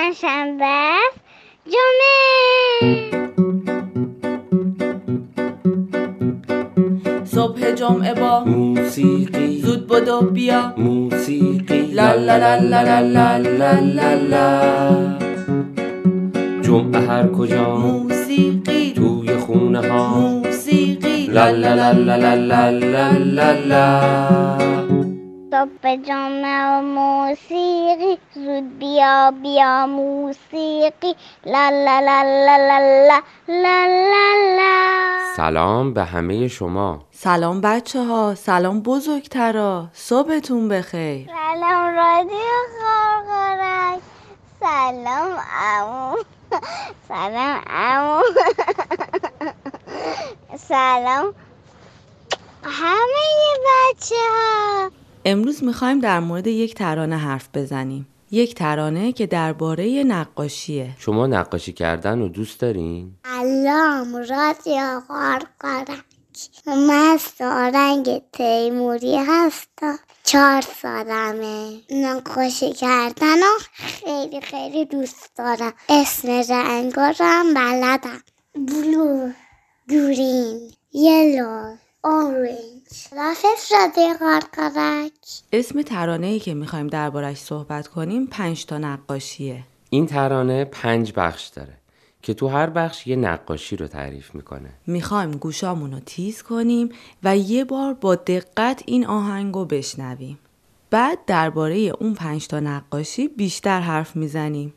پنجشنبه است جمعه صبح جمعه با موسیقی زود بدو بیا موسیقی لا لا لا لا لا لا لا لا لا جمعه هر کجا موسیقی توی خونه ها موسیقی لا لا لا لا لا لا لا لا جمعه و موسیقی. زود بیا بیا موسیقی. لا لا لا لا لا لا لا لا لا. سلام به همه شما. سلام بچه ها سلام بزرگترا. صبحتون بخیر. سلام رادیو خارخارک سلام امو سلام امو سلام. همه بچه ها امروز می‌خوایم در مورد یک ترانه حرف بزنیم. یک ترانه که درباره نقاشیه. شما نقاشی کردن رو دوست دارین؟ سلام رادیو خارخارک من سارنگ تیموری هستم. چهار سالمه. نقاشی کردن رو خیلی خیلی دوست دارم. اسم رنگارم بلدم. بلو. گرین. یلو. خارخارک اسم ترانه ای که می‌خوایم دربارش صحبت کنیم پنج تا نقاشیه. این ترانه پنج بخش داره که تو هر بخش یه نقاشی رو تعریف می‌کنه. می‌خوایم گوشامون رو تیز کنیم و یه بار با دقت این آهنگ رو بشنویم. بعد درباره اون پنج تا نقاشی بیشتر حرف می‌زنیم.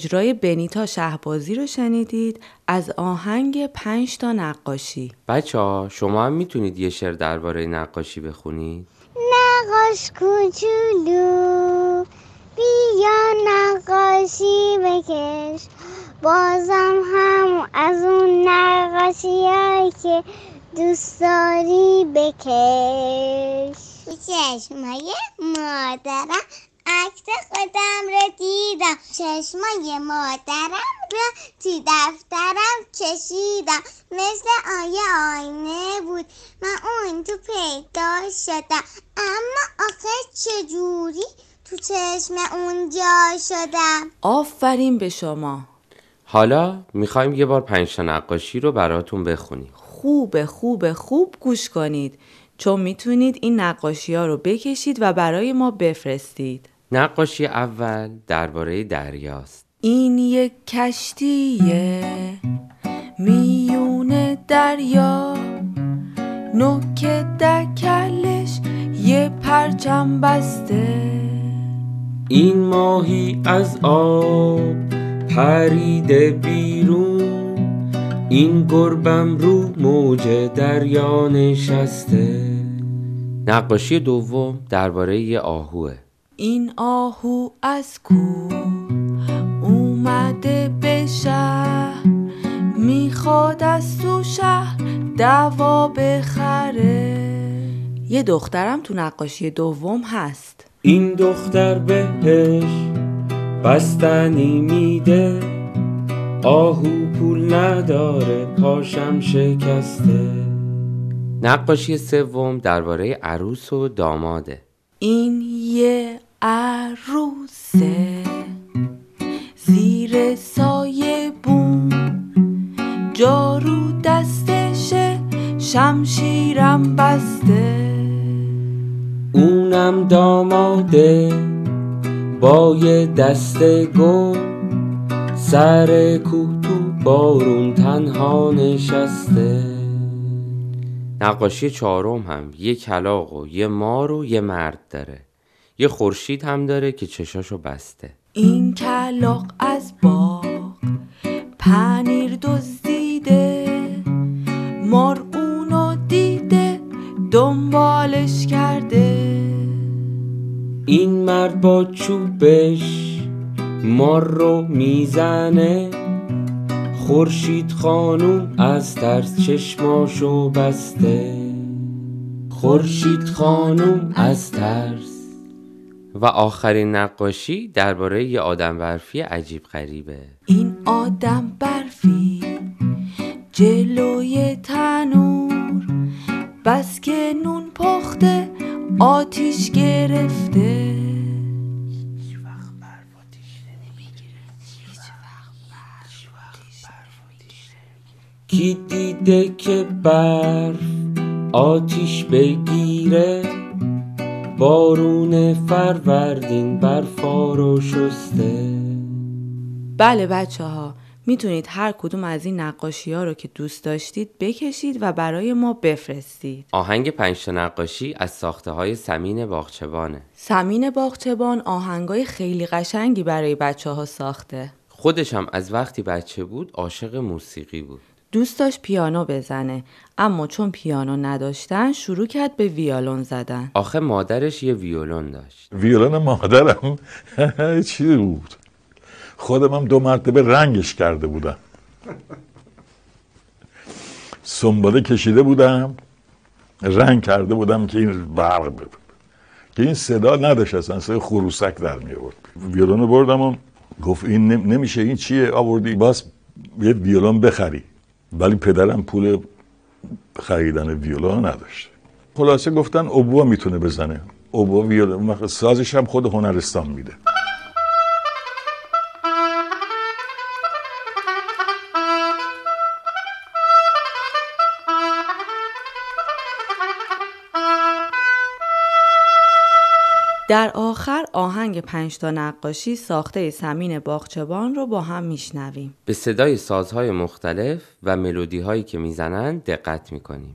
اجرای بنیتا شهبازی رو شنیدید از آهنگ پنج تا نقاشی. بچه ها شما هم می‌تونید یه شعر درباره نقاشی بخونید؟ نقاش کوچولو بیا نقاشی بکش. بازم هم از اون نقاشی که دوست داری بکش. چشمای مادرم عکس خودم رو دیدم. چشمای مادرم رو تو دفترم کشیدم. مثل آیه آینه بود. من اون تو پیدا شدم. اما آخه چجوری تو چشم اونجا شدم؟ آفرین به شما. حالا می‌خوایم یه بار پنج تا نقاشی رو براتون بخونیم. خوب خوب خوب گوش کنید. چون می‌تونید این نقاشی ها رو بکشید و برای ما بفرستید. نقاشی اول درباره دریاست. این یک کشتیه میونه دریا نوک دکلش یه پرچم بسته. این ماهی از آب پریده بیرون این گربم رو موج دریا نشسته. نقاشی دوم درباره یه آهوه. این آهو از کو اومده به شهر می‌خواد از تو شهر دوا بخره. یه دخترم تو نقاشی دوم هست. این دختر بهش بستنی میده. آهو پول نداره پاشم شکسته. نقاشی سوم درباره عروس و داماده. این یه عروسه. زیر سایه بوم جارو دستشه شمشیرم بسته. اونم داماده با یه دست گل. سر کوه تو بارون تنها نشسته. نقاشی چهارم هم یه کلاق و یه مار و یه مرد داره. یه خورشید هم داره که چشاشو بسته. این کلاق از باغ پنیر دزدیده مار اونو دیده دنبالش کرده. این مرد با چوبش مار رو می‌زنه خورشید خانوم از ترس چشماشو بسته. خورشید خانوم از ترس و آخرین نقاشی درباره یه آدم برفی عجیب غریبه. این آدم برفی جلوی تنور بس که نون پخته آتیش گرفته. کی دیده که برف آتیش بگیره؟ بارون فروردین برفا رو شسته. بله بچه ها می‌تونید هر کدوم از این نقاشی ها رو که دوست داشتید بکشید و برای ما بفرستید. آهنگ پنج تا نقاشی از ساخته های سمین باغچبانه سمین باغچبان آهنگای خیلی قشنگی برای بچه ها ساخته. خودش هم از وقتی بچه بود عاشق موسیقی بود. دوست داشت پیانو بزنه اما چون پیانو نداشتن شروع کرد به ویالون زدن. آخه مادرش یه ویولون داشت. ویولن مادرم؟ چی بود؟ خودم هم دو مرتبه رنگش کرده بودم. سنباده کشیده بودم رنگ کرده بودم که این برق بده. که این صدا نداشت اصلا صدای خروسک در می آورد. ویولون بردم و گفت این نم- نمیشه این چیه؟ آوردی؟ باز یه ویولون بخری. ولی پدرم پول خریدن ویولون نداشت. خلاصه گفتن ابوا می‌تونه بزنه. ابوا ویولون سازش هم خود هنرستان میده. در آخر آهنگ پنج تا نقاشی ساخته سمین باغچبان رو با هم میشنویم. به صدای سازهای مختلف و ملودی هایی که می‌زنن دقت می‌کنیم.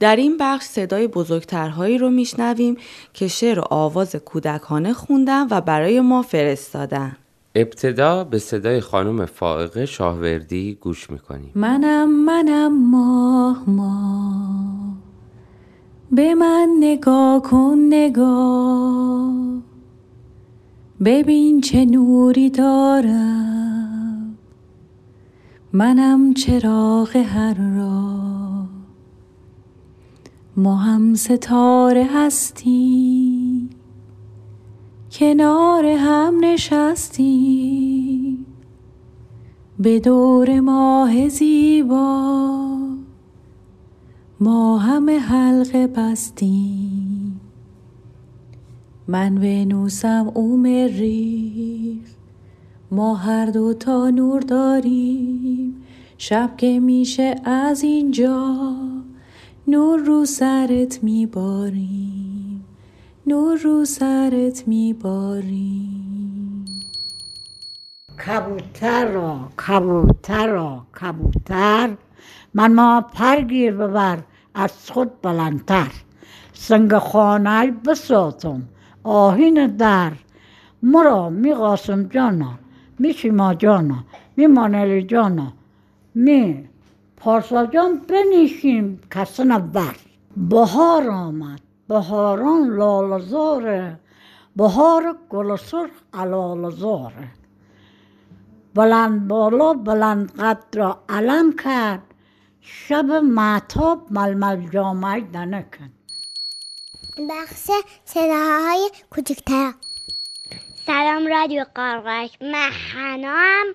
در این بخش صدای بزرگترهایی رو میشنویم که شعر و آواز کودکانه خوندن و برای ما فرستادن. ابتدا به صدای خانم فائقه شاهوردی گوش می‌کنیم. منم منم ماه ماه. به من نگاه کن نگاه. ببین چه نوری دارم. منم چراغ هر راه. ما هم ستاره هستی کنار هم نشستی به دور ماه زیبا. ما همه حلقه بستیم. من ونوسم او مریخ ما هر دو تا نور داریم. شب که میشه از اینجا. نور رو سرت میباریم. نور رو سرت میباریم. کبوتر کبوتر کبوتر. من ما پرگیر ببر از خود بلندتر. سنگ خانه بساتم آهین در. مرا می قاسم جانا می شیما جانا می جانا می پارسا جان بنشیم کسن بر بهار آمد. بهاران لالزاره بهار گل سرخ علالزاره بلند بالا بلند قد را علم کرد. شب معتاب ململ جامعه دنه کن. بخش صداهای کوچکتر. سلام رادیو قارقش من حنام.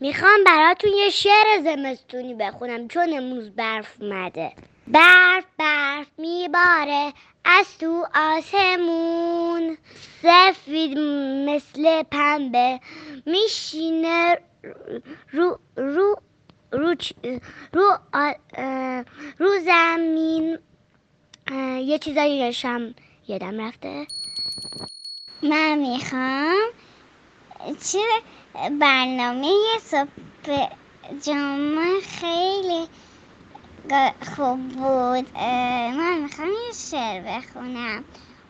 می‌خوام براتون یه شعر زمستونی بخونم چون امروز برف اومده. برف برف میباره از تو آسمون. سفید مثل پنبه میشینه رو رو رو رو, رو زمین. یه چیزایی داشتم یادم رفته. من می‌خوام چه برنامه صبح جمعه خیلی خوب بود. من می‌خوام یه شعر بخونم.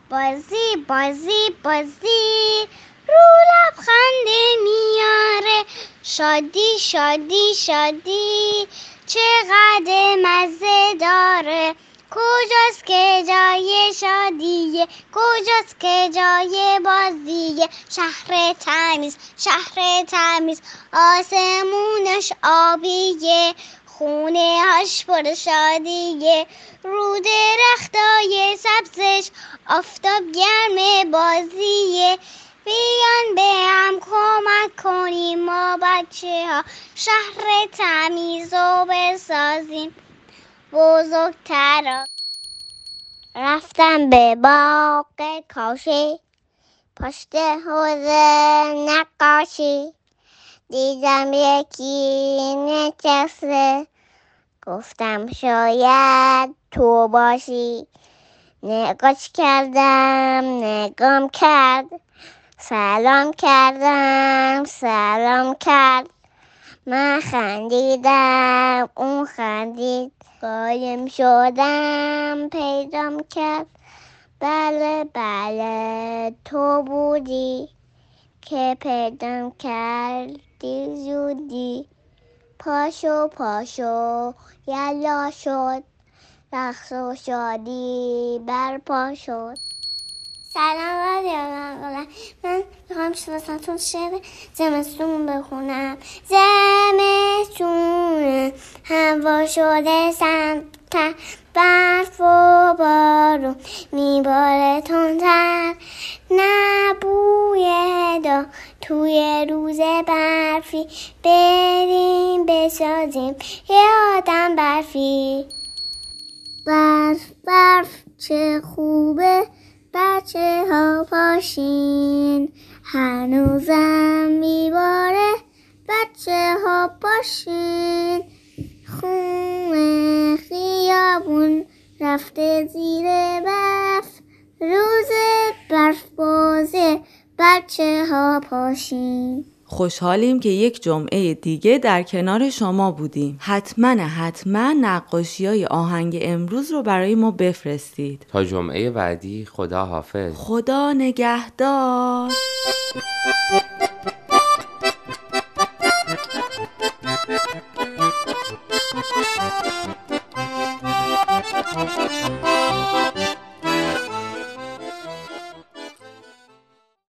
بازی بازی بازی. رو لبخنده میاره. شادی شادی شادی. چقدر مزه داره. کجاست که جای شادیه؟ کجاست که جای بازیه؟ شهر تمیز شهر تمیز آسمونش آبیه خونه هاش پر شادیه. رو درختای سبزش آفتاب گرم بازیه. بیان به هم کمک کنیم ما بچه ها شهر تمیز و بسازیم. بزرگتر رفتم به باغ کاشی. پشت حوز نقاشی. دیدم یکی نچسته گفتم شاید تو باشی. نگاش کردم نگام کرد. سلام کردم سلام کرد. من خندیدم اون خندید. قایم شدم پیدام کرد. بله بله تو بودی که پیدام کردی زودی. پاشو پاشو یلا شد. رقص و شادی برپا شد. سلام رادیو من می‌خوام واسهتون شعر زمستون بخونم. زمستون هوا شده سمتر برف و بارون. میباره تندتر. نبوی دا توی روز برفی. بریم بسازیم. یه آدم برفی. برف برف چه خوبه. بچه ها پاشین هنوزم میباره بچه ها پاشین خونه خیابون رفته زیر برف. روز برف بازه بچه ها پاشین خوشحالیم که یک جمعه دیگه در کنار شما بودیم. حتما حتما نقاشی های آهنگ امروز رو برای ما بفرستید. تا جمعه بعدی خدا حافظ خدا نگهدار.